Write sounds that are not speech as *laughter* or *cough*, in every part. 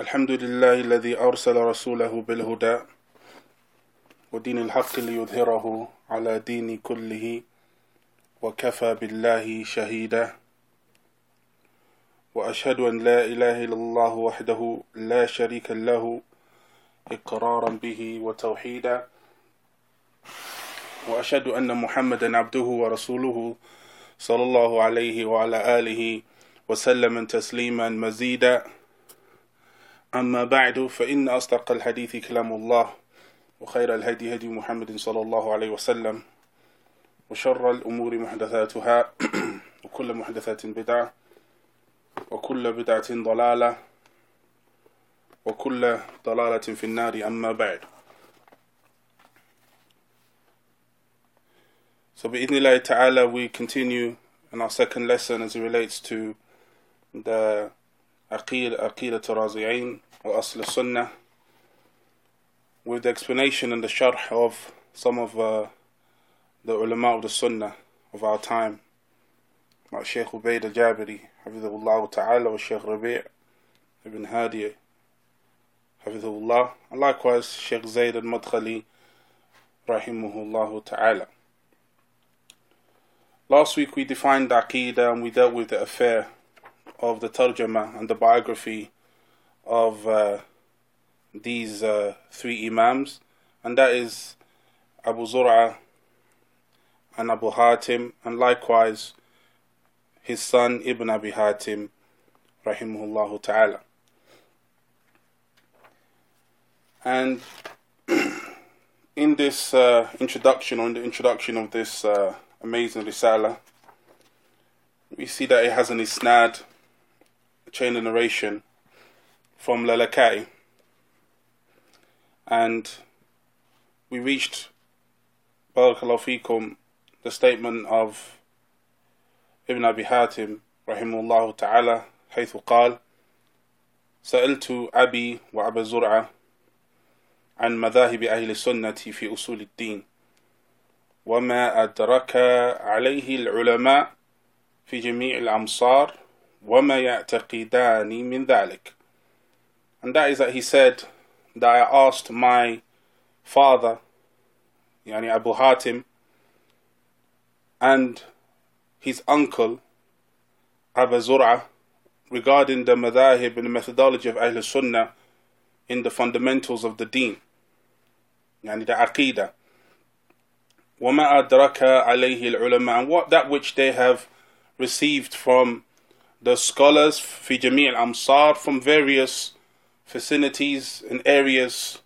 الحمد لله الذي أرسل رسوله بالهدى ودين الحق ليظهره على دين كله وكفى بالله شهيدا وأشهد أن لا إله إلا الله وحده لا شريك له إقرارا به وتوحيدا وأشهد أن محمدا عبده ورسوله صلى الله عليه وعلى آله وسلم تسليما مزيدا أما بعد فإن أصدق الحديث كلام الله وخير الهدي هدي محمد صلى الله عليه وسلم وشر الأمور محدثاتها *clears throat* وكل محدثات بدعة وكل بدعة ضلالة وكل ضلالة في النار أما بعد. So بإذن ta'ala we continue in our second lesson as it relates to the Aqil, Aqila Tarazi'in, or Asl Sunnah, with the explanation and the sharh of some of uh, the ulama of the Sunnah of our time, like Shaykh Ubaid al Jabiri, Hafidhullah Ta'ala, or Shaykh Rabi' ibn Hadi, Hafidhullah, and likewise Shaykh Zayd al Madkhali, Rahimahullah Ta'ala. Last week we defined Aqidah and we dealt with the affair of the Tarjama and the biography of uh, these uh, three Imams, and that is Abu Zur'a and Abu Hatim, and likewise his son Ibn Abi Hatim, rahimahullah ta'ala. And *clears throat* in this uh, introduction, on the introduction of this uh, amazing Risala. We see that it has an isnad, chain of narration from Lalakai. And we reached, Barakallahu fikum, the statement of Ibn Abi Hatim, الله تعالى, حيث قال: سألت أبي وأبا زرعة عن مذاهب أهل السنة في أصول الدين وما أدرك عليه العلماء في جميع الأمصار وما يعتقدان من ذلك and that is that he said that I asked my father يعني Abu Hatim and his uncle Abu Zur'a regarding the madhahib and the methodology of Ahl Sunnah in the fundamentals of the deen يعني the aqidah وَمَا أَدْرَكَ عَلَيْهِ الْعُلَمَاء And what that which they have received from the scholars في جميع الأمصار from various vicinities and areas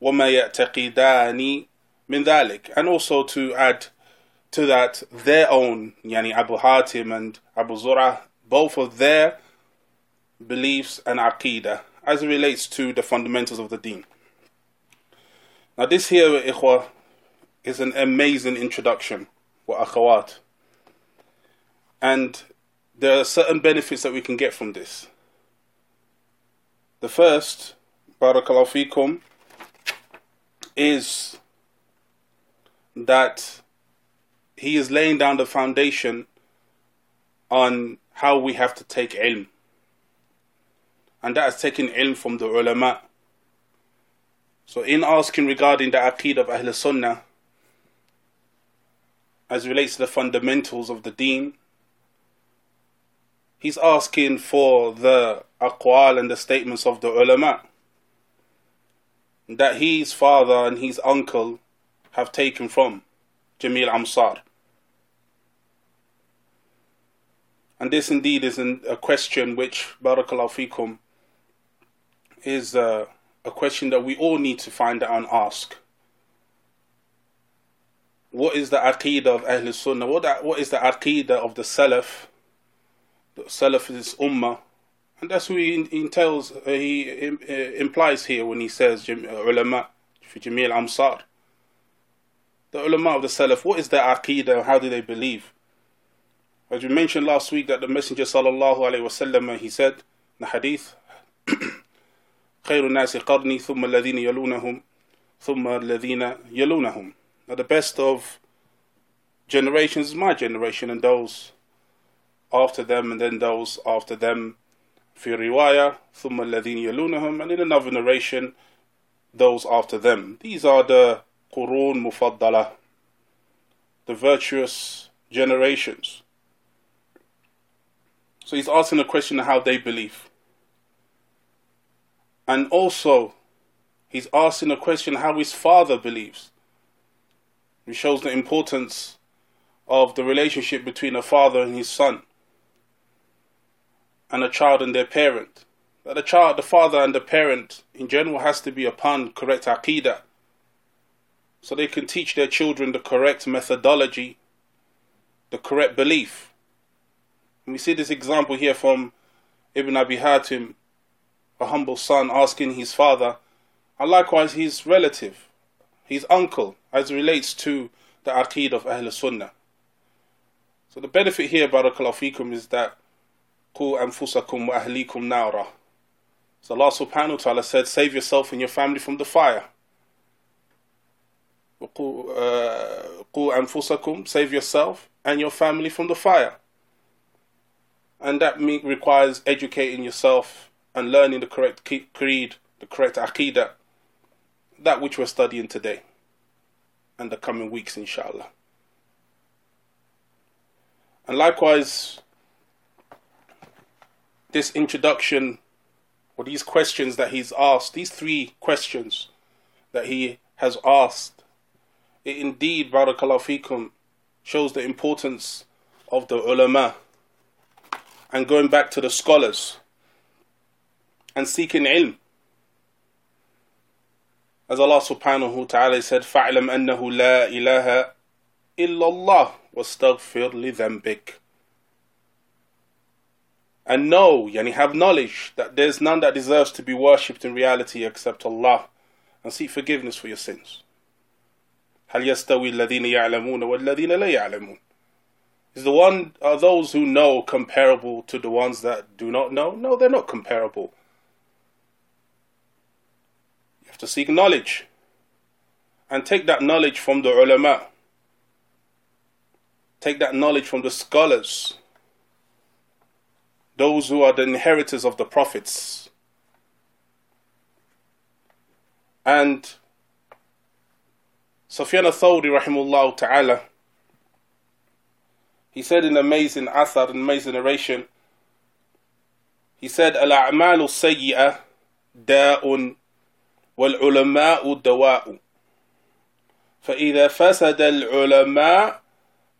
وَمَا يَعْتَقِدَانِ مِنْ ذَلك And also to add to that their own يعني Abu Hatim and Abu Zura both of their beliefs and aqidah as it relates to the fundamentals of the deen. Now this here, ikhwah, is an amazing introduction, wa akhawat. And there are certain benefits that we can get from this. The first, barakallahu fikum, is that he is laying down the foundation on how we have to take ilm. And that is taking ilm from the ulama. So in asking regarding the aqid of Ahl Sunnah, as relates to the fundamentals of the deen. He's asking for the aqwal and the statements of the ulama that his father and his uncle have taken from Jami' al-Amsar. And this indeed is an, a question which, Barakallahu Fikum, is uh, a question that we all need to find out and ask what is the aqidah of Ahl Sunnah? What, what is the aqidah of the Salaf? Salafis Salaf Ummah. And that's what he entails, uh, he uh, implies here when he says uh, ulama jami' al-amsar. The ulama of the Salaf, what is their aqidah? How do they believe? As we mentioned last week, that the Messenger sallallahu alaihi wasallam uh, he said in the hadith, خير الناس قرني ثم الذين يلونهم ثم الذين يلونهم. Now the best of generations is my generation and those after them, and then those after them, في رواية ثم الذين يلونهم and in another narration those after them. These are the Qurun Mufaddala, the virtuous generations. So he's asking a question of how they believe. And also, he's asking a question how his father believes. He shows the importance of the relationship between a father and his son, and a child and their parent. That the child, the father, and the parent in general has to be upon correct aqidah, so they can teach their children the correct methodology, the correct belief. And we see this example here from Ibn Abi Hatim, a humble son asking his father, and likewise his relative, his uncle, as relates to the aqid of Ahl Sunnah. So the benefit here, Barakallahu fikum, is that Anfusakum wa ahlikum nara. So Allah subhanahu wa ta'ala said, save yourself and your family from the fire. Uh, qu anfusakum, save yourself and your family from the fire and that requires educating yourself and learning the correct creed, the correct aqidah, that which we're studying today and the coming weeks, inshallah. And likewise, this introduction or these questions that he's asked, these three questions that he has asked, it indeed, barakallahu fikum, shows the importance of the ulama and going back to the scholars and seeking ilm. As Allah subhanahu wa ta'ala said, فَاعْلَمْ أَنَّهُ لَا إِلَهَ إِلَّا اللَّهُ وَاسْتَغْفِرْ لِذَنْبِكَ And know, yani have knowledge, that there's none that deserves to be worshipped in reality except Allah. And seek forgiveness for your sins. هل يستوي الذين يعلمون والذين لا يعلمون is the one are those who know comparable to the ones that do not know? No, they're not comparable. You have to seek knowledge and take that knowledge from the ulama. Take that knowledge from the scholars, those who are the inheritors of the prophets. And Sufyan al-Thawri rahimullah ta'ala he said in amazing athar, an amazing narration, he said, الأعمال السيئة داء والعلماء دواء فإذا فسد العلماء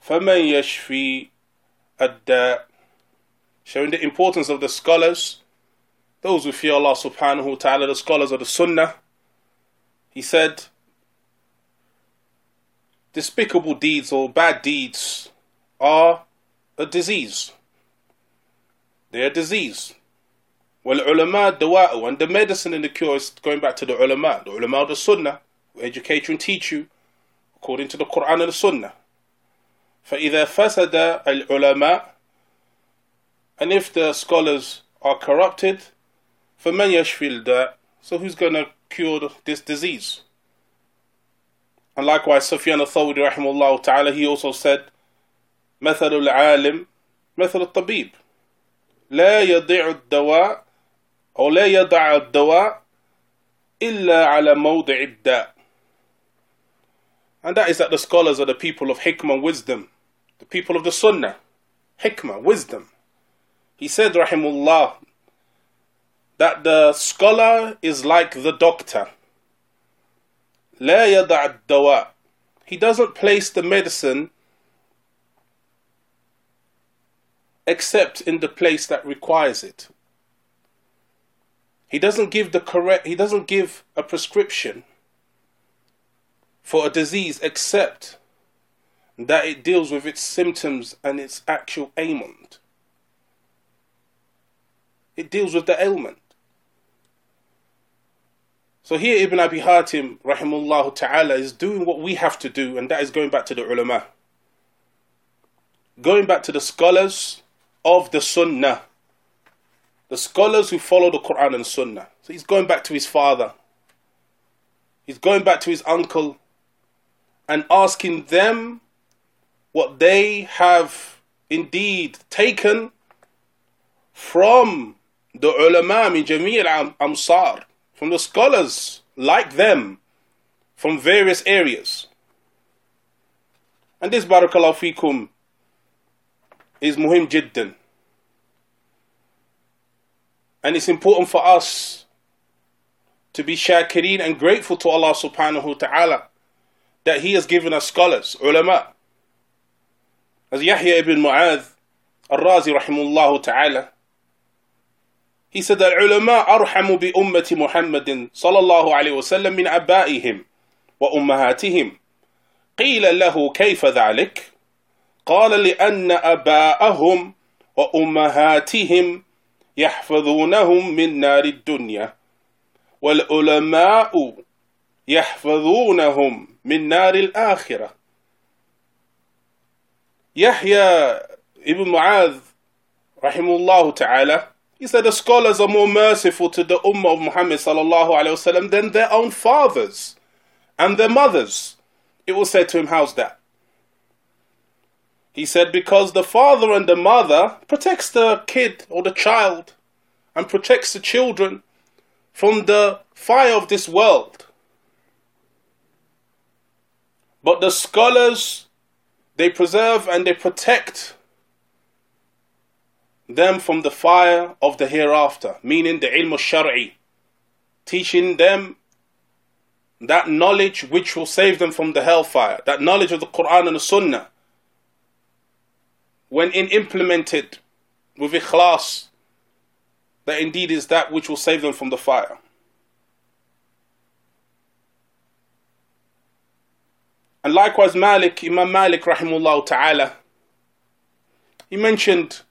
فمن يشفي الداء Showing the importance of the scholars, those who fear Allah subhanahu wa ta'ala, the scholars of the Sunnah. He said, despicable deeds or bad deeds are a disease. They are disease. Well, ulama dawa'u, and the medicine and the cure is going back to the ulama, the ulama of the sunnah, who educate you and teach you according to the Quran and the sunnah. فإذا فسد العلماء and if the scholars are corrupted, فمن يشفي الداء so who's going to cure this disease? And likewise, Sufyan al-Thawri rahimahullah ta'ala, he also said, مثل العالم مثل الطبيب لا يضع الدواء أو لا يضع الدواء إلا على موضع الداء And that is that the scholars are the people of hikmah, wisdom, the people of the sunnah, hikmah, wisdom. He said, rahimullah, that the scholar is like the doctor. لا يضع الدواء. He doesn't place the medicine except in the place that requires it. He doesn't give the correct he doesn't give a prescription for a disease except that it deals with its symptoms and its actual ailment. It deals with the ailment. So here Ibn Abi Hatim rahimullah ta'ala is doing what we have to do and that is going back to the ulama. Going back to the scholars of the Sunnah. The scholars who follow the Quran and Sunnah. So he's going back to his father. He's going back to his uncle and asking them what they have indeed taken from the ulama min jami' al-amsar, from the scholars like them from various areas. And this barakallahu fikum is muhim jiddan. And it's important for us to be shakirin and grateful to Allah subhanahu wa ta'ala that He has given us scholars, ulama. As Yahya ibn Mu'adh al-Razi rahimullah ta'ala, he said that ulama arhamu bi ummati Muhammadin sallallahu alayhi wa sallam min abaihim wa ummahatihim. قيل له كيف ذلك؟ قال لأن أباءهم وأمهاتهم يحفظونهم من نار الدنيا والعلماء يحفظونهم من نار الآخرة Yahya ibn Mu'adh rahimullah ta'ala he said the scholars are more merciful to the ummah of Muhammad sallallahu alayhi wasallam than their own fathers and their mothers. It was said to him, how's that? He said, because the father and the mother protects the kid or the child and protects the children from the fire of this world. But the scholars, they preserve and they protect them from the fire of the hereafter, meaning the ilm al-shar'i, teaching them that knowledge which will save them from the hellfire, that knowledge of the Quran and the Sunnah, when in implemented with ikhlas, that indeed is that which will save them from the fire. And likewise Malik, Imam Malik rahimullah ta'ala, he mentioned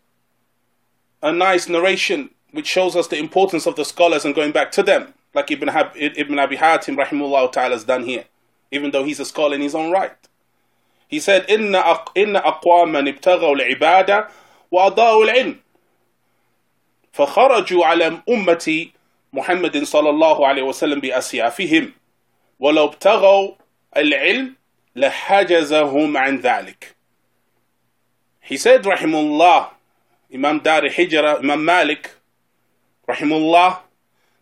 a nice narration which shows us the importance of the scholars and going back to them, like Ibn, Hab, Ibn Abi Hatim rahimullah ta'ala has done here, even though he's a scholar in his own right. He said, إن إن أقواما ابتغوا العبادة وأضاءوا العلم فخرجوا على أمة محمد صلى الله عليه وسلم بأسيافهم ولو ابتغوا العلم لحجزهم عن ذلك He said rahimullah Imam Dari Hijra, Imam Malik rahimullah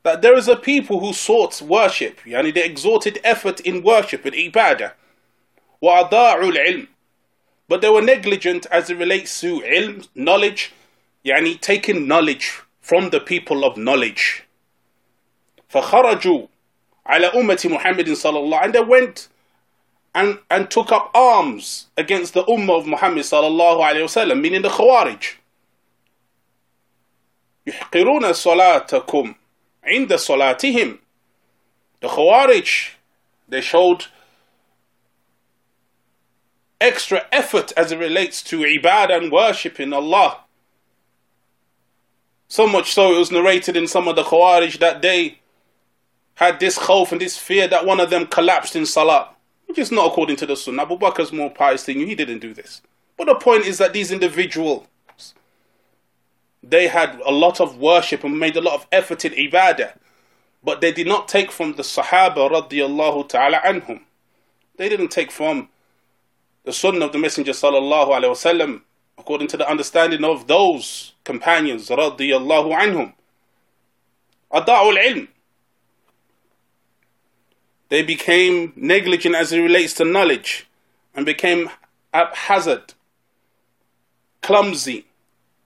that there is a people who sought worship yani they exalted effort in worship and ibadah وأضاعوا العلم but they were negligent as it relates to ilm, knowledge يعني taking knowledge from the people of knowledge. فخرجوا على أمة محمد صلى الله and they went and, and took up arms against the Ummah of Muhammad صلى الله عليه وسلم meaning the Khawarij. يحقرون صلاتكم عند صلاتهم The Khawarij, they showed extra effort as it relates to ibadah and worship in Allah so much so it was narrated in some of the Khawarij that they had this khawf and this fear that one of them collapsed in Salah. Which is not according to the Sunnah. Abu Bakr's more pious than you, he didn't do this. But the point is that these individuals, they had a lot of worship and made a lot of effort in ibadah. But they did not take from the Sahaba radiallahu ta'ala anhum. They didn't take from the Sunnah of the Messenger sallallahu alayhi wasallam according to the understanding of those companions radiyallahu anhum. Ada'ul ilm. They became negligent as it relates to knowledge and became haphazard, clumsy.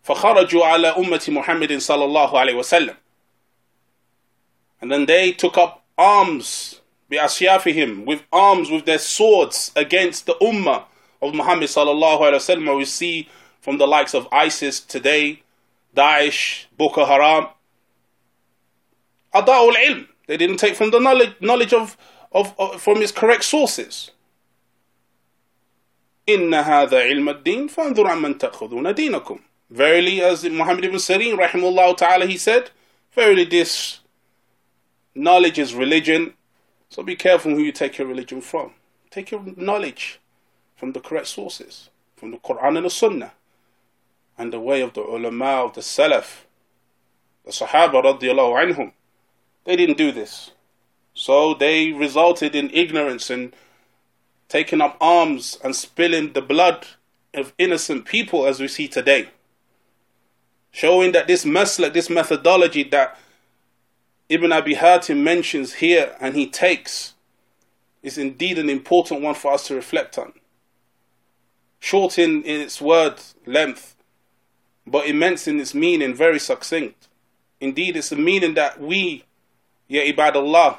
فخرجوا على أمة محمد صلى الله عليه وسلم. And then they took up arms بأسيافهم with arms with their swords against the ummah of Muhammad sallallahu alaihi wasallam. We see from the likes of ISIS today, Daesh, Boko Haram. Ada'ul ilm. They didn't take from the knowledge, knowledge of, of, of from its correct sources. إن هذا علم الدين فانظر عمن تأخذون دينكم. Verily, as Muhammad ibn Sirin, rahimullah ta'ala, he said, Verily, this knowledge is religion. So be careful who you take your religion from. Take your knowledge from the correct sources, from the Quran and the Sunnah and the way of the ulama of the Salaf, the Sahaba radiallahu anhum. They didn't do this. So they resulted in ignorance and taking up arms and spilling the blood of innocent people as we see today. Showing that this maslak, this methodology that Ibn Abi Hatim mentions here and he takes is indeed an important one for us to reflect on. Short in, in its word length, but immense in its meaning, very succinct. Indeed, it's a meaning that we, Ya Ibadallah,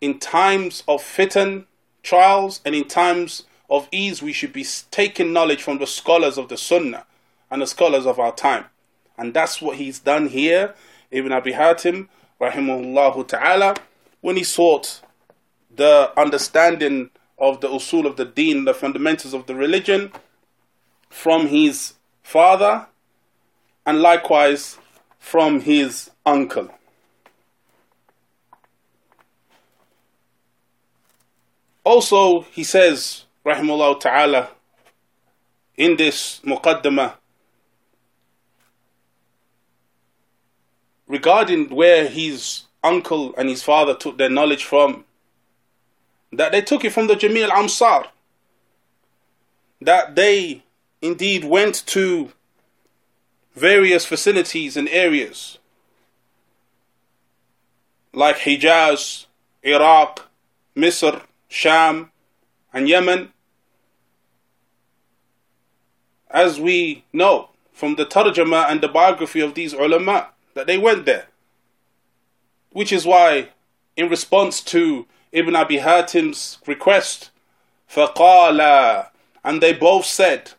in times of fitan, trials, and in times of ease, we should be taking knowledge from the scholars of the Sunnah and the scholars of our time. And that's what he's done here, Ibn Abi Hatim, rahimahullah ta'ala, when he sought the understanding of the usul of the deen, the fundamentals of the religion, from his father, and likewise from his uncle. Also, he says, rahimahullah ta'ala, in this muqaddamah, regarding where his uncle and his father took their knowledge from, that they took it from the Jami' al-Amsar, that they indeed went to various facilities and areas like Hijaz, Iraq, Misr, Sham, and Yemen. As we know from the tarjama and the biography of these ulama, that they went there. Which is why, in response to Ibn Abi Hatim's request, فقال and they both said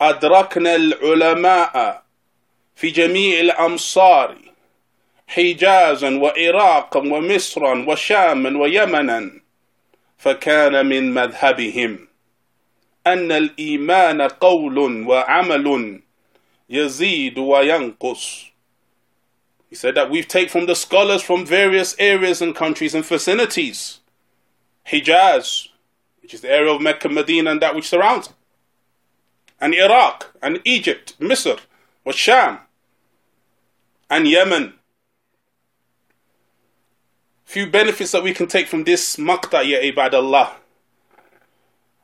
أدركنا العلماء في جميع الأمصار حجازا وعراقا ومصرا وشاما ويمنا فكان من مذهبهم أن الإيمان قول وعمل يزيد وينقص He said that we've taken from the scholars from various areas and countries and vicinities. Hijaz, which is the area of Mecca, Medina, and that which surrounds it. And Iraq, and Egypt, Misr, or Sham, and Yemen. Few benefits that we can take from this maqta, ya ibadallah.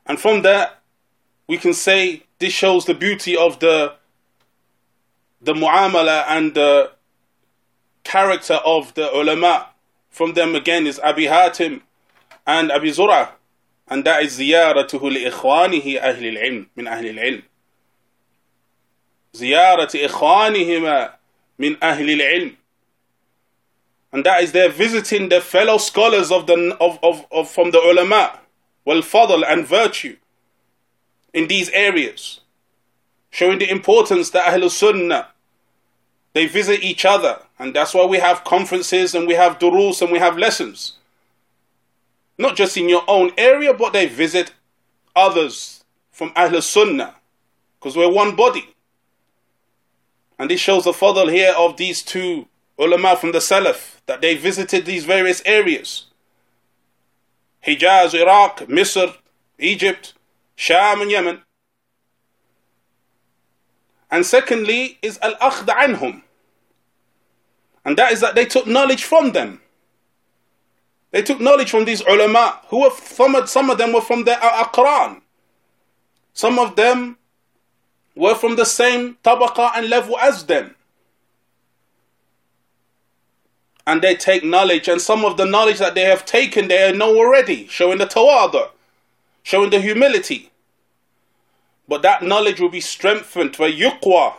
And from that, we can say this shows the beauty of the the muamala and the character of the ulama. From them again is Abi Hatim and Abi Zura. And that is زيارته لإخوانه أهل العلم من أهل العلم. زيارة إخوانهما من أهل العلم. And that is their visiting their fellow scholars of the of, of, of from the ulama, wal fadl and virtue in these areas, showing the importance that Ahlul Sunnah they visit each other, and that's why we have conferences and we have durus and we have lessons. Not just in your own area, but they visit others from Ahl Sunnah, because we're one body. And this shows the fadl here of these two ulama from the Salaf, that they visited these various areas. Hijaz, Iraq, Misr, Egypt, Sham and Yemen. And secondly is al-akhd anhum. And that is that they took knowledge from them. They took knowledge from these ulama who were some of, some of them were from their aqran. Some of them were from the same tabaqa and level as them. And they take knowledge, and some of the knowledge that they have taken, they know already, showing the tawada, showing the humility. But that knowledge will be strengthened for yuqwa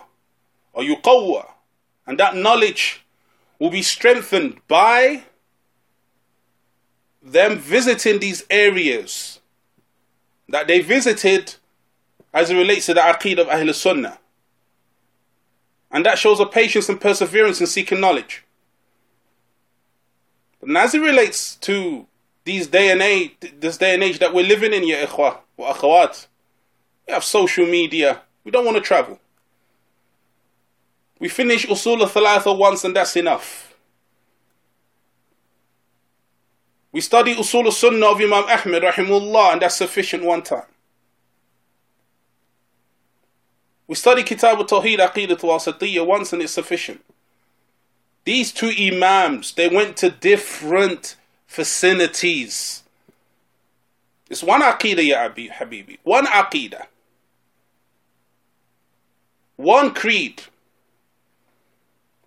or yuqawwa. And that knowledge will be strengthened by them visiting these areas that they visited as it relates to the aqid of Ahl Sunnah. And that shows a patience and perseverance in seeking knowledge. But as it relates to these day and age, this day and age that we're living in, ya ikhwa wa akhawat, we have social media. We don't want to travel. We finish Usul al-Thalatha once and that's enough. We study Usul al-Sunnah of Imam Ahmed rahimullah and that's sufficient one time. We study Kitab al-Tawheed Aqidat al once and it's sufficient. These two Imams, they went to different vicinities. It's one Aqidah, Ya Habibi. One Aqidah. One creed,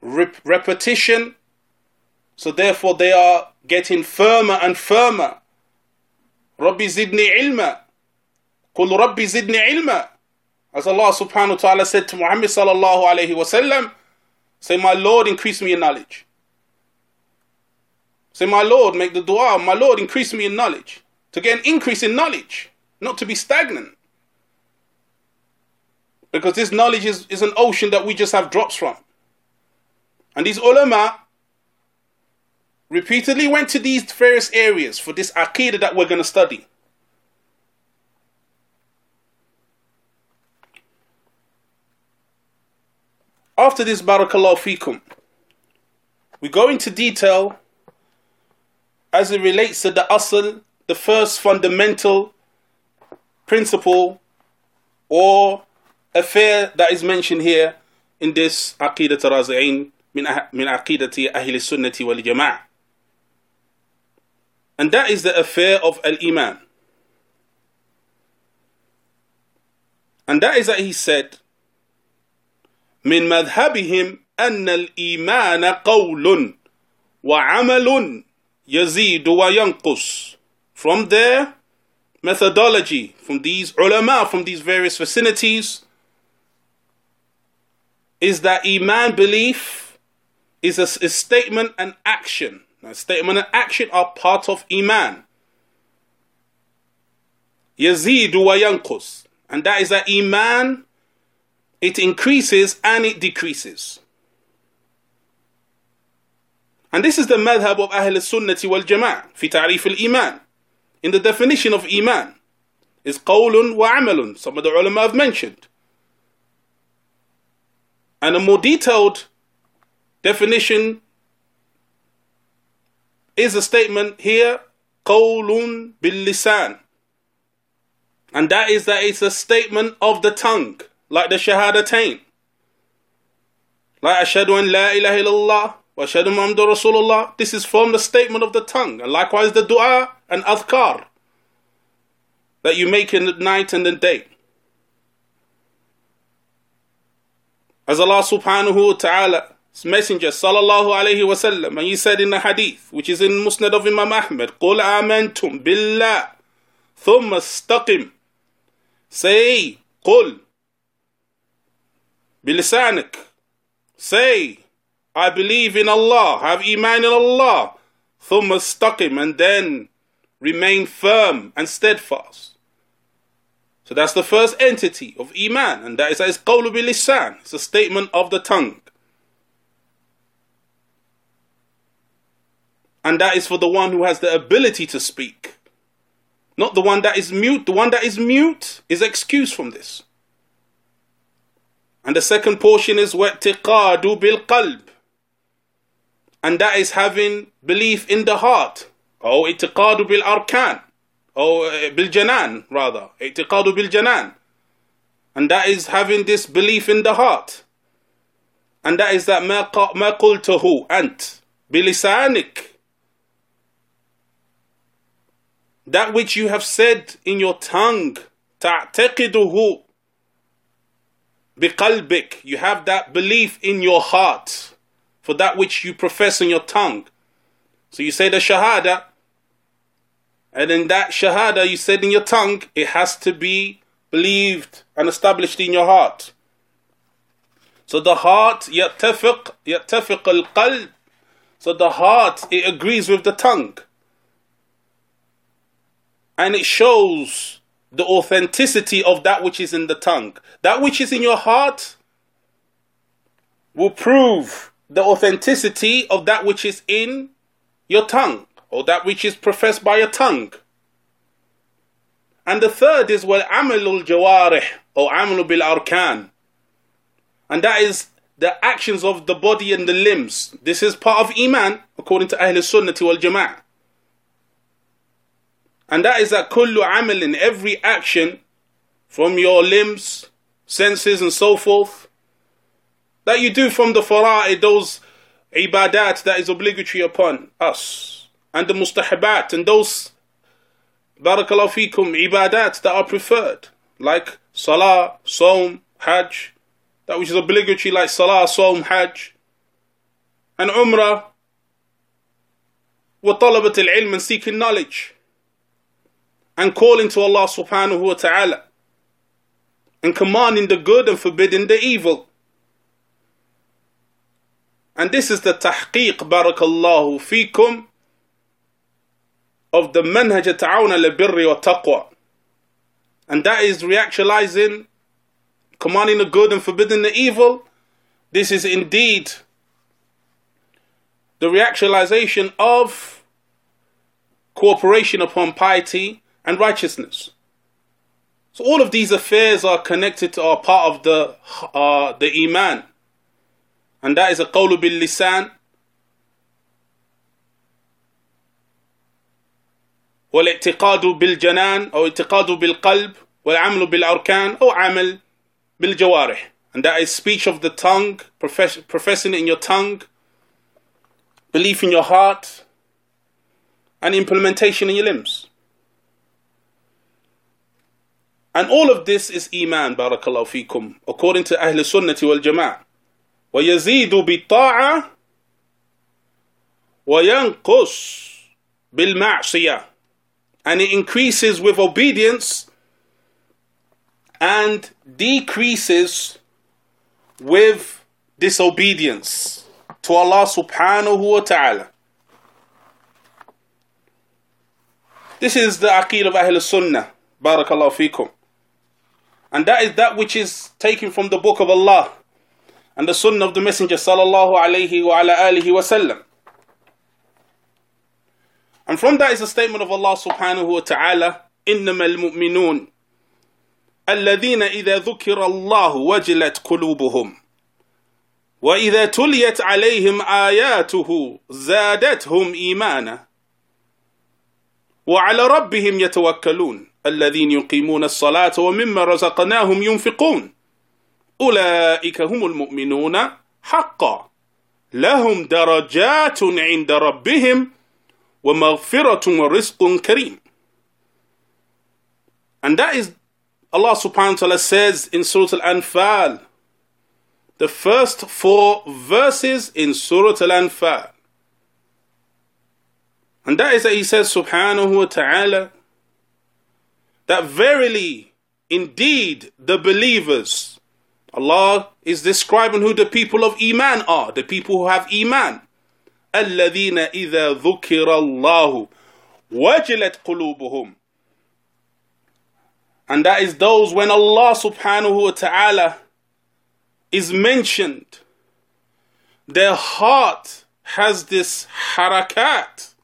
Rep- repetition, so therefore they are getting firmer and firmer. Rabbi zidni ilma. Qul Rabbi zidni ilma. As Allah subhanahu wa ta'ala said to Muhammad sallallahu alayhi wa sallam, say, My Lord, increase me in knowledge. Say, My Lord, make the dua, My Lord, increase me in knowledge. To get an increase in knowledge, not to be stagnant. Because this knowledge is, is an ocean that we just have drops from. And these ulama repeatedly went to these various areas for this aqidah that we're going to study. After this, barakallahu fikum, we go into detail as it relates to the asl, the first fundamental principle or affair that is mentioned here in this aqidah razi'in min, min aqidati ahli sunnati wal jama'ah. And that is the affair of al-iman. And that is that he said, من مذهبهم أن الإيمان قول وعمل يزيد وينقص. From their methodology, from these ulama, from these various vicinities, is that Iman belief is a, a statement and action. Now, statement and action are part of Iman. Yazidu wa yankus. And that is that Iman, it increases and it decreases. And this is the madhab of Ahl sunnati wal Jama'ah fi ta'rif al-Iman. In the definition of Iman is qawlun wa amalun. Some of the ulama have mentioned. And a more detailed definition is a statement here, qawlun bil lisan. And that is that it's a statement of the tongue, like the shahadatain. Like ashadu an la ilaha illallah wa ashadu muhammadur rasulullah. This is from the statement of the tongue. And likewise the dua and adhkar that you make in the night and the day. As Allah subhanahu wa ta'ala messenger sallallahu alayhi wasallam and he said in the hadith which is in musnad of imam ahmad قل آمنتم بالله ثم استقم say قل بلسانك say I believe in Allah have iman in Allah ثم استقم and then remain firm and steadfast So that's the first entity of Iman, and that is that is Qawlu Lisan. It's a statement of the tongue. And that is for the one who has the ability to speak. Not the one that is mute. The one that is mute is excused from this. And the second portion is wa'tiqadu bil qalb. And that is having belief in the heart. Oh, itiqadu bil arkan Or uh, بالجنان rather. اعتقاد بالجنان. And that is having this belief in the heart. And that is that ما قلته أنت بلسانك that which you have said in your tongue تعتقده بقلبك you have that belief in your heart for that which you profess in your tongue so you say the shahada and in that shahada you said in your tongue it has to be believed and established in your heart so the heart يتفق يتفق القلب so the heart it agrees with the tongue and it shows the authenticity of that which is in the tongue. That which is in your heart will prove the authenticity of that which is in your tongue or that which is professed by a tongue. And the third is wal amalul jawarih or amalu bil arkan. And that is the actions of the body and the limbs. This is part of iman according to Ahl Sunnah wal Jama'ah. And that is that kullu amalin, every action from your limbs, senses and so forth, that you do from the fara'id, those ibadat that is obligatory upon us, and the mustahbat and those barakallahu fikum ibadat that are preferred, like salah, sawm, hajj, that which is obligatory like salah, sawm, hajj, and umrah, وطلبة العلم and seeking knowledge and calling to Allah subhanahu wa ta'ala and commanding the good and forbidding the evil. And this is the tahqiq barakallahu fikum of the manhaj ta'awna al-birri wa taqwa. And that is reactualizing, commanding the good and forbidding the evil. This is indeed the reactualization of cooperation upon piety and righteousness. So all of these affairs are connected to are part of the uh, the iman, and that is a qawlu bil lisan, والاعتقاد بالجنان أو اعتقاد بالقلب والعمل بالأركان أو عمل بالجوارح and that is speech of the tongue profess, professing in your tongue belief in your heart and implementation in your limbs And all of this is Iman, barakallahu fikum, according to Ahl Sunnati wal Jama'ah. ويزيد بالطاعة وينقص بالمعصية and it increases with obedience and decreases with disobedience to Allah subhanahu wa ta'ala. This is the aqid of Ahl Sunnah. Barakallahu fikum. And that is that which is taken from the book of Allah and the sunnah of the Messenger sallallahu alayhi wa. And from that is a statement of Allah subhanahu wa ta'ala, إنما المؤمنون الذين إذا ذكر الله وجلت قلوبهم وإذا تليت عليهم آياته زادتهم إيمانا وعلى ربهم يتوكلون الذين يقيمون الصلاة ومما رزقناهم ينفقون أولئك هم المؤمنون حقا لهم درجات عند ربهم ومغفرة ورزق كريم And that is Allah subhanahu wa ta'ala says in Surah Al-Anfal the first four verses in Surah Al-Anfal and that is that he says subhanahu wa ta'ala that verily, indeed, the believers, Allah is describing who the people of Iman are, the people who have Iman. الذين إذا ذكر الله وجلت قلوبهم and that is those when Allah subhanahu wa ta'ala is mentioned their heart has this harakat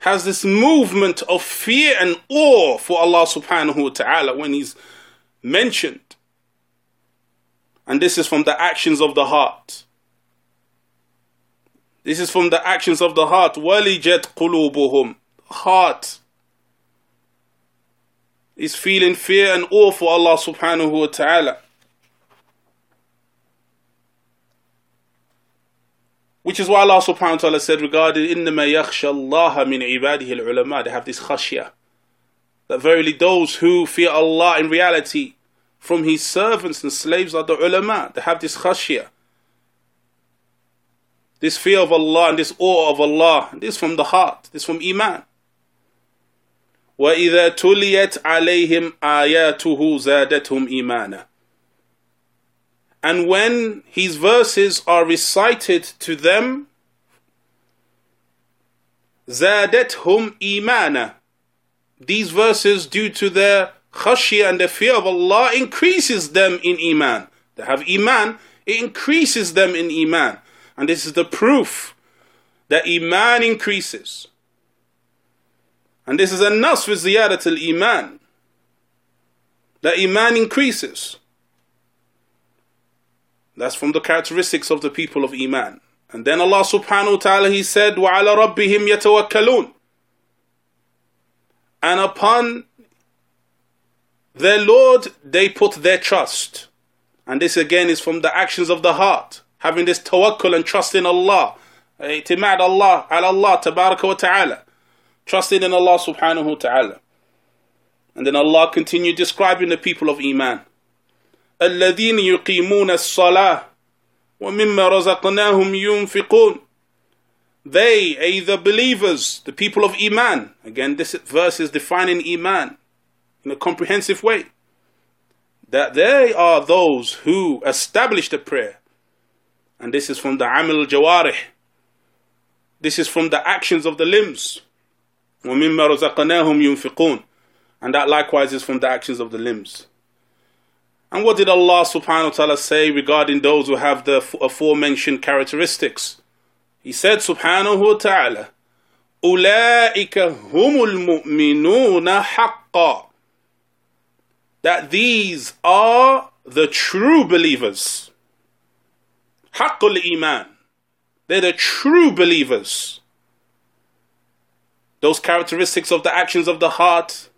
has this movement of fear and awe for Allah subhanahu wa ta'ala when he's mentioned. And this is from the actions of the heart. This is from the actions of the heart. وَلِجَتْ قُلُوبُهُمْ Heart is feeling fear and awe for Allah subhanahu wa ta'ala. Which is why Allah subhanahu wa ta'ala said regarding إِنَّمَا يَخْشَى اللَّهَ مِنْ عِبَادِهِ الْعُلَمَاء They have this khashya. That verily those who fear Allah in reality from His servants and slaves are the ulama. They have this khashya. This fear of Allah and this awe of Allah. This from the heart. This from Iman. وَإِذَا تُلِيَتْ عَلَيْهِمْ آيَاتُهُ زَادَتْهُمْ إِيمَانًا and when his verses are recited to them, زادتهم إيمانا These verses, due to their khashiyah and the fear of Allah, increases them in iman. They have iman, it increases them in iman. And this is the proof that iman increases. And this is a nas for ziyarat al-iman. That iman increases. That's from the characteristics of the people of Iman. And then Allah subhanahu wa ta'ala, He said, وَعَلَى رَبِّهِمْ يَتَوَكَّلُونَ And upon their Lord, they put their trust. And this again is from the actions of the heart. Having this tawakkul and trust in Allah. Itimad Allah, ala Allah, tabaraka wa ta'ala. Trusting in Allah subhanahu wa ta'ala. And then Allah continued describing the people of Iman. الذين يقيمون الصلاة ومما رزقناهم ينفقون They, are the believers, the people of Iman. Again, this verse is defining Iman in a comprehensive way. That they are those who establish the prayer. and this is from the Amil Jawarih. This is from the actions of the limbs. رَزَقَنَاهُمْ يُنْفِقُونَ And that likewise is from the actions of the limbs. And what did Allah subhanahu wa ta'ala say regarding those who have the aforementioned characteristics? He said subhanahu wa ta'ala, أُولَٰئِكَ هُمُ الْمُؤْمِنُونَ حَقًّا That these are the true believers. حق iman. They're the true believers. Those characteristics of the actions of the heart,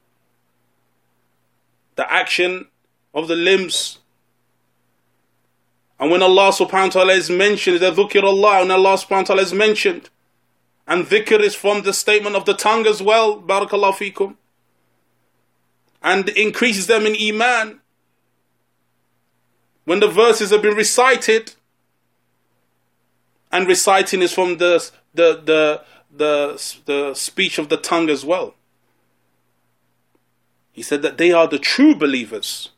the action of the limbs. And when Allah subhanahu wa ta'ala is mentioned, the dhukr Allah, and Allah subhanahu wa ta'ala is mentioned. And dhikr is from the statement of the tongue as well, barakallahu fikum. And increases them in iman. When the verses have been recited, and reciting is from the the the the, the speech of the tongue as well. He said that they are the true believers.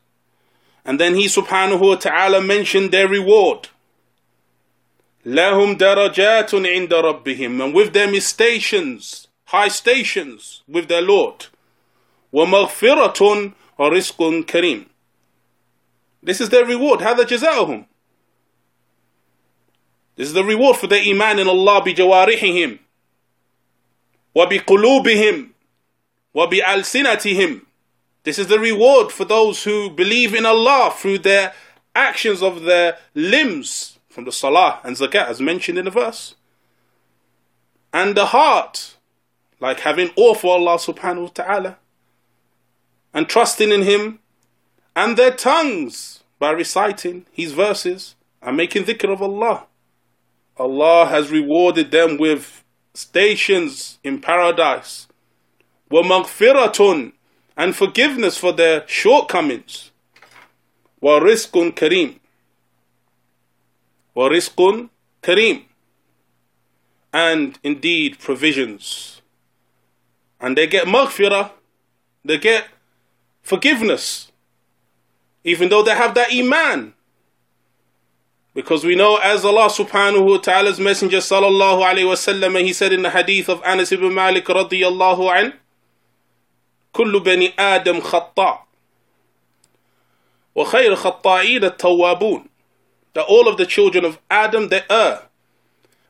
And then he subhanahu wa ta'ala mentioned their reward. لهم درجات عند ربهم and with them is stations, high stations with their Lord. ومغفرة ورزق كريم. This is their reward. هذا جزاؤهم. This is the reward for their iman in Allah بجوارحهم وبقلوبهم وبألسنتهم this is the reward for those who believe in Allah through their actions of their limbs from the salah and zakat as mentioned in the verse. And the heart, like having awe for Allah subhanahu wa ta'ala and trusting in Him, and their tongues by reciting His verses and making dhikr of Allah. Allah has rewarded them with stations in paradise, وَمَغْفِرَةٌ and forgiveness for their shortcomings, wa rizqun kareem, wa rizqun kareem, and indeed provisions. And they get maghfirah, they get forgiveness, even though they have that iman. Because we know as Allah subhanahu wa ta'ala's messenger sallallahu alayhi wa sallam, he said in the hadith of Anas ibn Malik radiyallahu anhu, كل بني آدم خطاء وخير خطائين التوابون that all of the children of Adam they err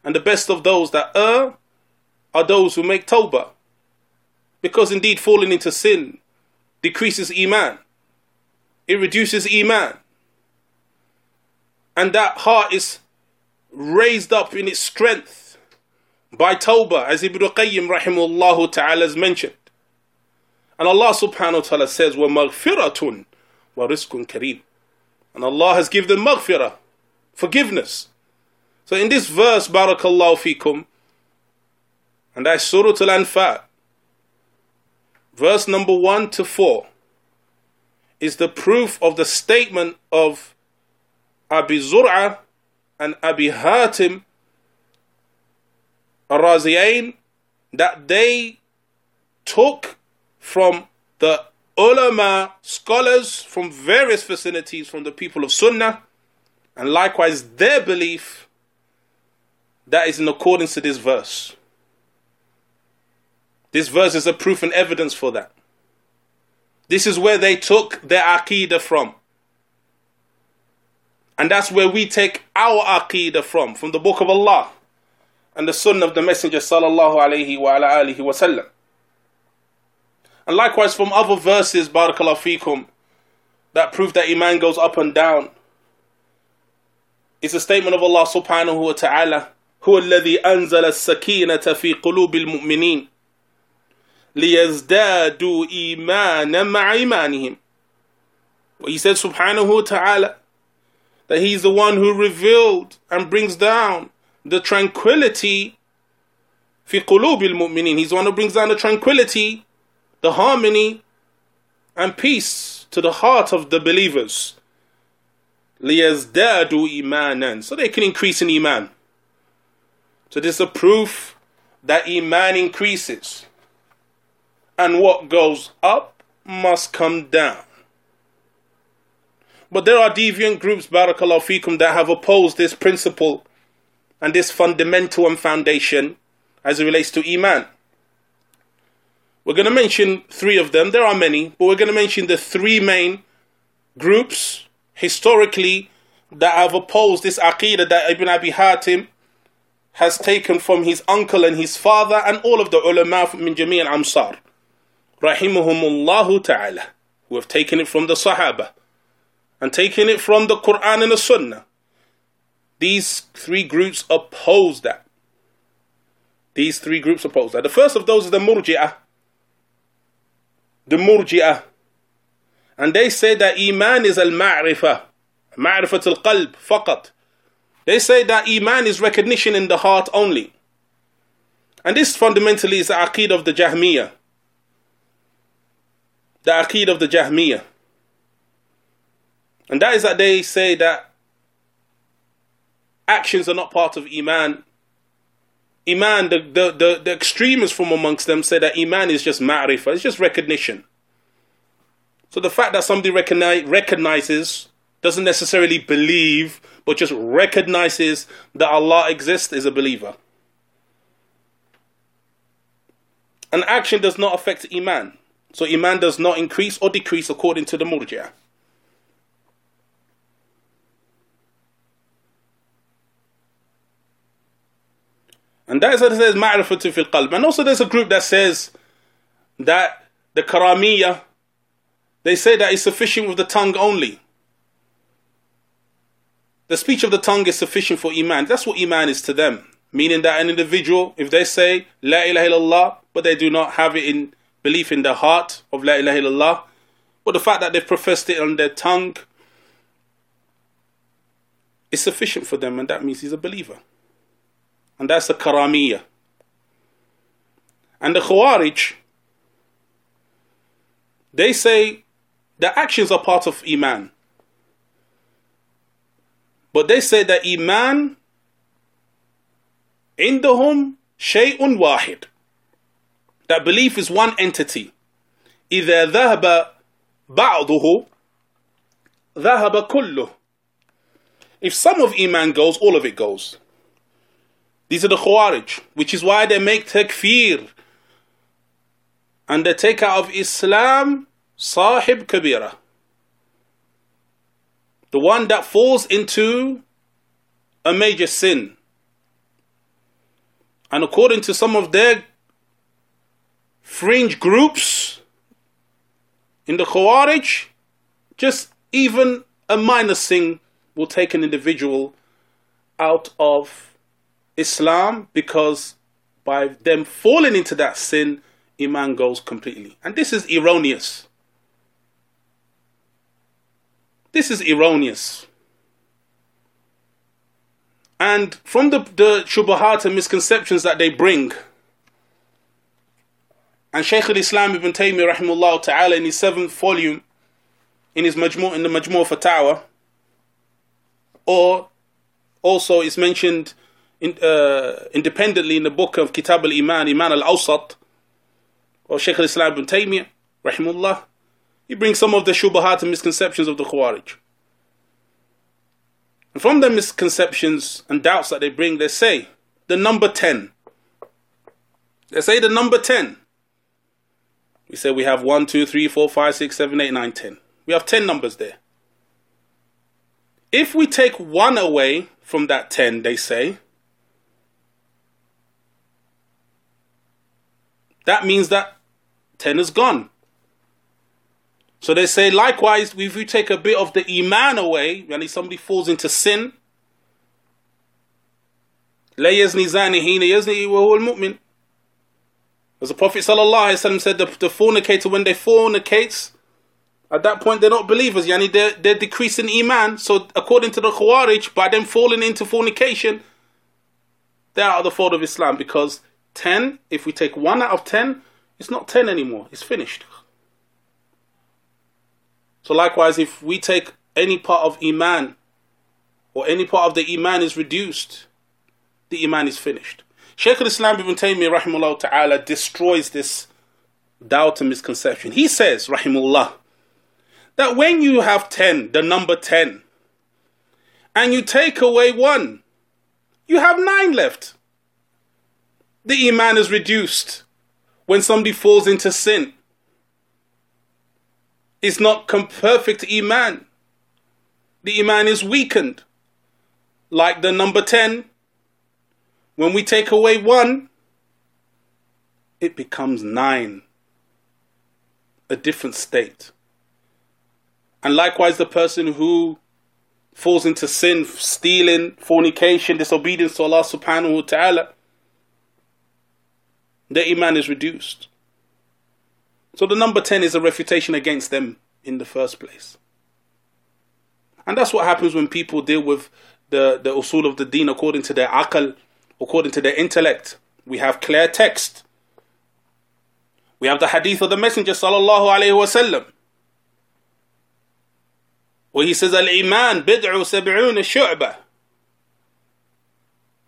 and the best of those that err are those who make tawbah because indeed falling into sin decreases iman it reduces iman and that heart is raised up in its strength by tawbah as Ibn Qayyim rahimahullah ta'ala has mentioned and Allah subhanahu wa ta'ala says, وَمَغْفِرَةٌ وَرِزْقٌ كَرِيمٌ And Allah has given them maghfirah, forgiveness. So in this verse, barakallahu fikum, and that's Surah Al-Anfal, verse number 1 to 4, is the proof of the statement of Abi Zur'a and Abi Hatim Ar-Raziyain that they took from the ulama scholars from various vicinities from the people of Sunnah, and likewise their belief that is in accordance to this verse. This verse is a proof and evidence for that. This is where they took their aqidah from. And that's where we take our aqidah from, from the book of Allah and the sunnah of the Messenger sallallahu alayhi wa alihi wa sallam. And likewise from other verses, barakallahu fikum, that prove that Iman goes up and down. It's a statement of Allah subhanahu wa ta'ala. هو الذي أنزل السكينة في قلوب المؤمنين ليزدادوا إيمانا مع إيمانهم. But he said subhanahu wa ta'ala that he's the one who revealed and brings down the tranquility في قلوب المؤمنين. He's the one who brings down the tranquility the harmony and peace to the heart of the believers. لِيَزْدَادُوا إِيمَانًا So they can increase in Iman. So this is a proof that Iman increases. And what goes up must come down. But there are deviant groups, barakallahu fikum, that have opposed this principle and this fundamental and foundation as it relates to Iman. We're going to mention three of them. There are many, but we're going to mention the three main groups historically that have opposed this aqidah that Ibn Abi Hatim has taken from his uncle and his father and all of the ulama from jami' al-amsar rahimahumullah ta'ala who have taken it from the sahaba and taken it from the Quran and the Sunnah these three groups oppose that these three groups oppose that the first of those is the murji'ah the murji'ah and they say that Iman is al-ma'rifah. Ma'rifat al-qalb, faqat. They say that Iman is recognition in the heart only. And this fundamentally is the aqid of the Jahmiyyah. The aqid of the Jahmiyyah. And that is that they say that actions are not part of Iman. Iman, the, the, the, the extremists from amongst them say that Iman is just ma'rifah, it's just recognition. So the fact that somebody recognize, recognizes, doesn't necessarily believe, but just recognizes that Allah exists is a believer. An action does not affect Iman. So Iman does not increase or decrease according to the Murji'ah. And that is what it says, ma'rifatu fil qalb. And also there's a group that says that the karamiyah they say that it's sufficient with the tongue only. The speech of the tongue is sufficient for Iman. That's what Iman is to them. Meaning that an individual, if they say La ilaha illallah, but they do not have it in belief in their heart of La ilaha illallah, but the fact that they've professed it on their tongue is sufficient for them, and that means he's a believer And that's the karamiyah. And the Khawarij, they say the actions are part of Iman. But they say that Iman عندهم شيء واحد that belief is one entity إذا ذهب بعضه ذهب كله if some of Iman goes all of it goes these are the Khawarij which is why they make takfir and they take out of Islam Sahib Kabira. The one that falls into a major sin. And according to some of their fringe groups in the Khawarij, just even a minor sin will take an individual out of Islam because by them falling into that sin, Iman goes completely. And this is erroneous. This is erroneous. And from the, the shubahat and misconceptions that they bring, and Shaykh al-Islam ibn Taymiyyah rahimahullah ta'ala in his seventh volume, in his majmu' in the Majmu' Fatawa, or also is mentioned in, uh, independently in the book of Kitab al-Iman, Iman al-Awsat, or Shaykh al-Islam ibn Taymiyyah Rahimullah, he brings some of the shubahat and misconceptions of the Khawarij. And from the misconceptions and doubts that they bring, they say the number 10. They say the number 10. We say we have 1, 2, 3, 4, 5, 6, 7, 8, 9, 10. We have 10 numbers there. If we take one away from that 10, they say, that means that 10 is gone. So they say, likewise, if you take a bit of the iman away, and if somebody falls into sin, لا يزني زاني حين يزني وهو المؤمن. As the Prophet ﷺ said, the, the fornicator, when they fornicate, at that point they're not believers, yani they're, they're decreasing iman. So according to the Khawarij, by them falling into fornication, they're out of the fold of Islam because 10, if we take 1 out of 10, it's not 10 anymore, it's finished. So likewise, if we take any part of Iman or any part of the Iman is reduced, the Iman is finished. Shaykh al-Islam ibn Taymiyyah rahimullah ta'ala destroys this doubt and misconception. He says, rahimullah, that when you have 10, the number 10, and you take away one, you have nine left. The Iman is reduced when somebody falls into sin. It's not perfect Iman. The Iman is weakened. Like the number 10, when we take away one, it becomes nine. A different state. And likewise, the person who falls into sin, stealing, fornication, disobedience to Allah subhanahu wa ta'ala, their iman is reduced. So the number 10 is a refutation against them in the first place. And that's what happens when people deal with the, the usul of the deen according to their akal, according to their intellect. We have clear text. We have the hadith of the Messenger sallallahu alayhi wasallam. Where he says, Al-Iman bid'u sab'una shu'bah.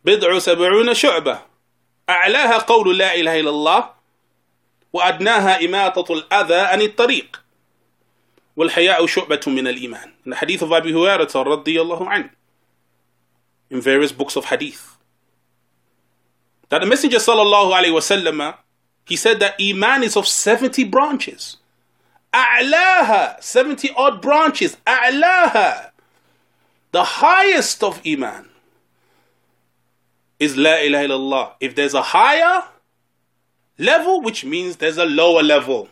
Bid'u sab'una shu'bah. أعلاها قول لا إله إلا الله وأدناها إماطة الأذى عن الطريق والحياء شعبة من الإيمان in the hadith of Abu Hurairah رضي الله عنه in various books of hadith that the Messenger sallallahu alaihi wasallam he said that iman is of 70 branches. A'laha, 70 odd branches. A'laha, the highest of iman is la ilaha illallah. If there's a higher level, which means there's a lower level.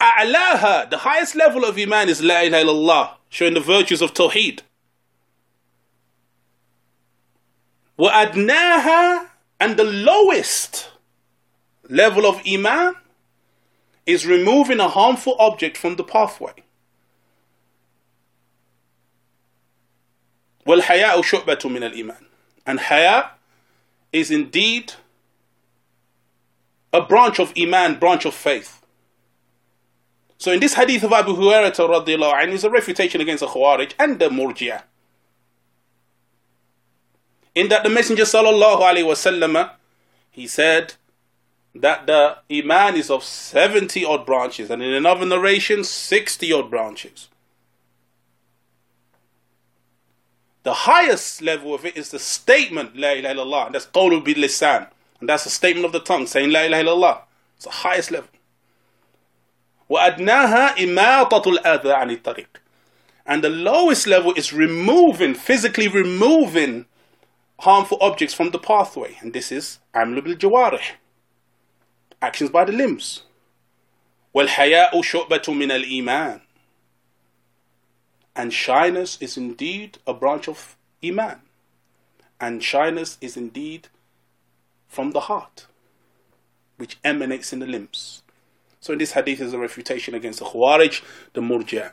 A'laha, the highest level of iman is la ilaha illallah, showing the virtues of tawheed. وَأَدْنَاهَا And the lowest level of Iman is removing a harmful object from the pathway. وَالْحَيَاءُ شُعْبَةٌ مِنَ الْإِيمَانِ And haya is indeed a branch of Iman, branch of faith. So in this hadith of Abu Hurairah is a refutation against the Khawarij and the Murji'ah in that the Messenger sallallahu alaihi wasallam he said that the iman is of 70 odd branches and in another narration 60 odd branches the highest level of it is the statement la ilaha illallah and that's qawlu bil lisan and that's the statement of the tongue saying la ilaha illallah it's the highest level وأدناها إماطة الأذى عن الطريق and the lowest level is removing physically removing harmful objects from the pathway, and this is amlu bil jawarih, actions by the limbs. وَالْحَيَاءُ شُعْبَةٌ مِنَ الْإِيمَانِ And shyness is indeed a branch of Iman. And shyness is indeed from the heart, which emanates in the limbs. So in this hadith is a refutation against the Khawarij, the Murja.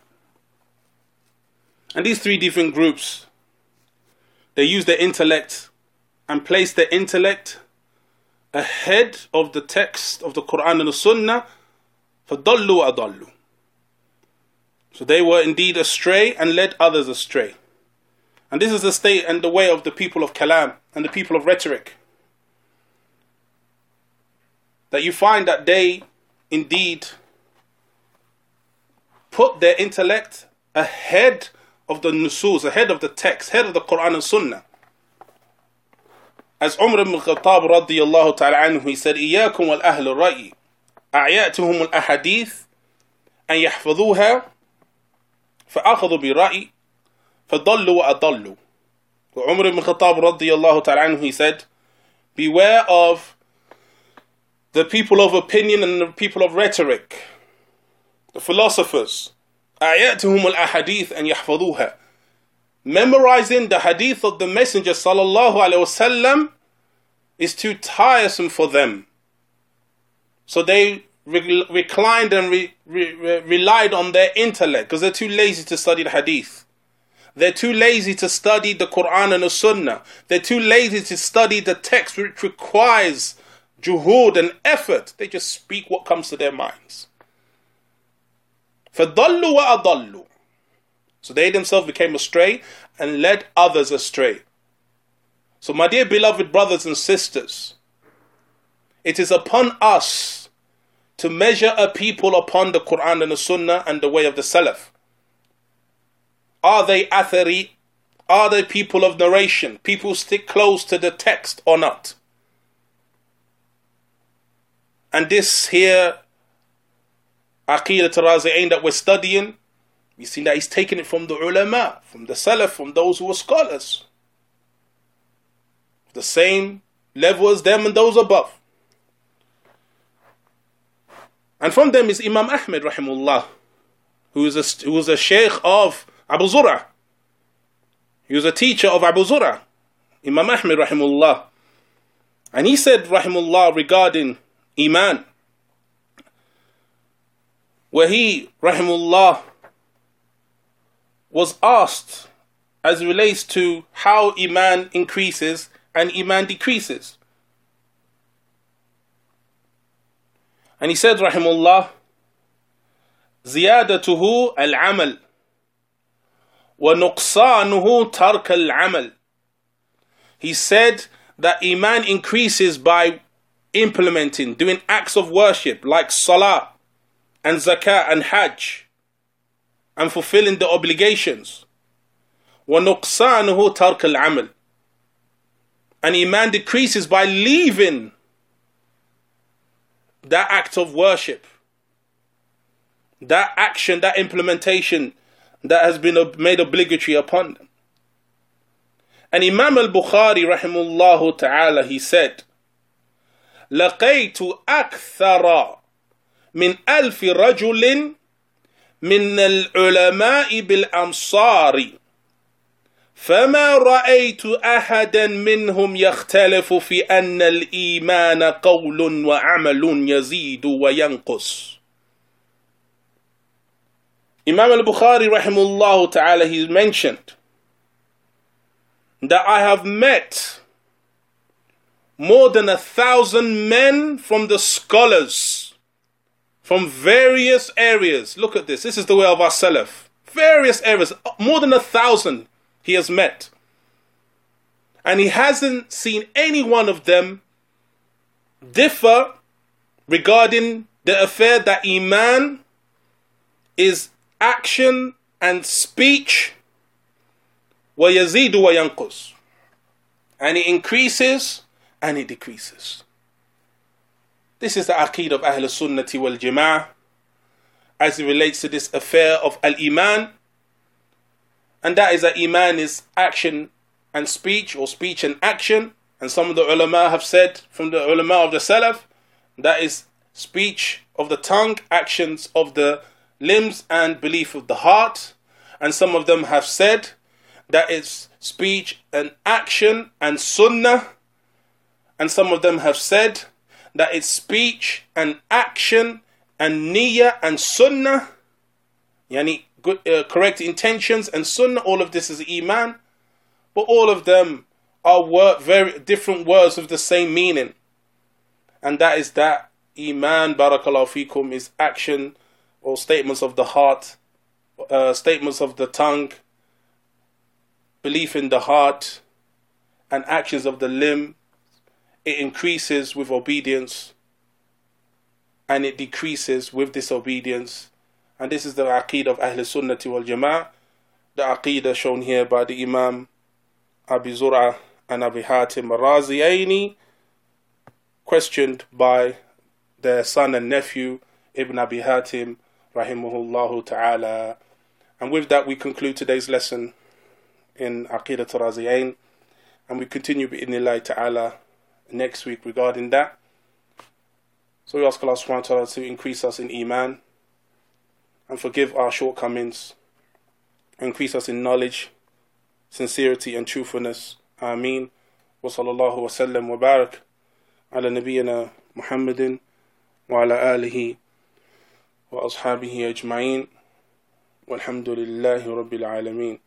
And these three different groups they use their intellect and place their intellect ahead of the text of the Quran and the Sunnah. فَضَلُّوا أَضَلُّوا So they were indeed astray and led others astray. And this is the state and the way of the people of Kalam and the people of rhetoric. That you find that they indeed put their intellect ahead of the nusus, ahead of the text, ahead of the Quran and Sunnah. As Umar ibn Khattab radiyallahu ta'ala anhu, he said, إِيَّاكُمْ وَالْأَهْلُ الرَّأْيِ أَعْيَأْتُهُمُ الْأَحَادِيثِ أن يحفظوها فأخذوا برأي فضلوا وأضلوا Umar ibn Khattab radiyallahu ta'ala anhu, he said, Beware of the people of opinion and the people of rhetoric, the philosophers, آياتهم الأحاديث أن يحفظوها Memorizing the hadith of the Messenger sallallahu alaihi wasallam is too tiresome for them. So they re- reclined and re- re- relied on their intellect because they're too lazy to study the hadith. They're too lazy to study the Quran and the Sunnah. They're too lazy to study the text which requires juhud and effort. They just speak what comes to their minds. فَضَلُّوا وَأَضَلُّوا So they themselves became astray and led others astray. So, my dear beloved brothers and sisters, it is upon us to measure a people upon the Quran and the Sunnah and the way of the Salaf. Are they athari? Are they people of narration? People stick close to the text or not? And this here, Aqidat Razi'ain that we're studying, we see that he's taking it from the ulama, from the salaf, from those who were scholars. The same level as them and those above. And from them is Imam Ahmed rahimullah, who is a, who was a sheikh of Abu Zur'a. He was a teacher of Abu Zur'a, Imam Ahmed rahimullah. And he said rahimullah regarding Iman, where he rahimullah was asked as it relates to how Iman increases and Iman decreases. And he said, Rahimullah, زيادته العمل ونقصانه ترك العمل. He said that Iman increases by implementing, doing acts of worship like Salah and Zakah and Hajj and fulfilling the obligations. وَنُقْصَانُهُ تَرْكَ الْعَمَلِ And Iman decreases by leaving that act of worship, that action, that implementation that has been made obligatory upon them. And Imam al-Bukhari rahimullah ta'ala, he said, لقيت أكثر من ألف رجل من العلماء بالأمصار فما رأيت أحدا منهم يختلف في أن الإيمان قول وعمل يزيد وينقص Imam al-Bukhari rahimullah ta'ala he mentioned that I have met more than a thousand men from the scholars from various areas. Look at this. This is the way of our Salaf. Various areas. More than a thousand he has met. And he hasn't seen any one of them differ regarding the affair that Iman is action and speech وَيَزِيدُ وَيَنْقُصُ And it increases and it decreases. This is the aqid of Ahl Sunnati wal Jama'ah as it relates to this affair of Al Iman. and that is that Iman is action and speech, or speech and action. And some of the ulama have said from the ulama of the Salaf that is speech of the tongue, actions of the limbs, and belief of the heart. And some of them have said that is speech and action and sunnah. And some of them have said that it's speech and action and niyyah and sunnah, yani good, uh, correct intentions and sunnah, all of this is iman, but all of them are word, very different words with the same meaning. And that is that iman, barakallahu fikum, is action or statements of the heart, uh, statements of the tongue, belief in the heart, and actions of the limb it increases with obedience and it decreases with disobedience. And this is the aqid of Ahl Sunnati wal Jama'ah, the aqeedah shown here by the Imam Abi Zur'a and Abi Hatim Raziyaini, questioned by their son and nephew Ibn Abi Hatim, rahimahullah ta'ala. And with that, we conclude today's lesson in Aqidah Raziyain, and we continue bi ta'ala next week regarding that. So we ask Allah subhanahu wa ta'ala to increase us in Iman and forgive our shortcomings, increase us in knowledge, sincerity and truthfulness. Ameen. Wa sallallahu wa sallam wa barak ala nabiyyina Muhammadin wa ala alihi wa ashabihi ajma'in. والحمد لله رب العالمين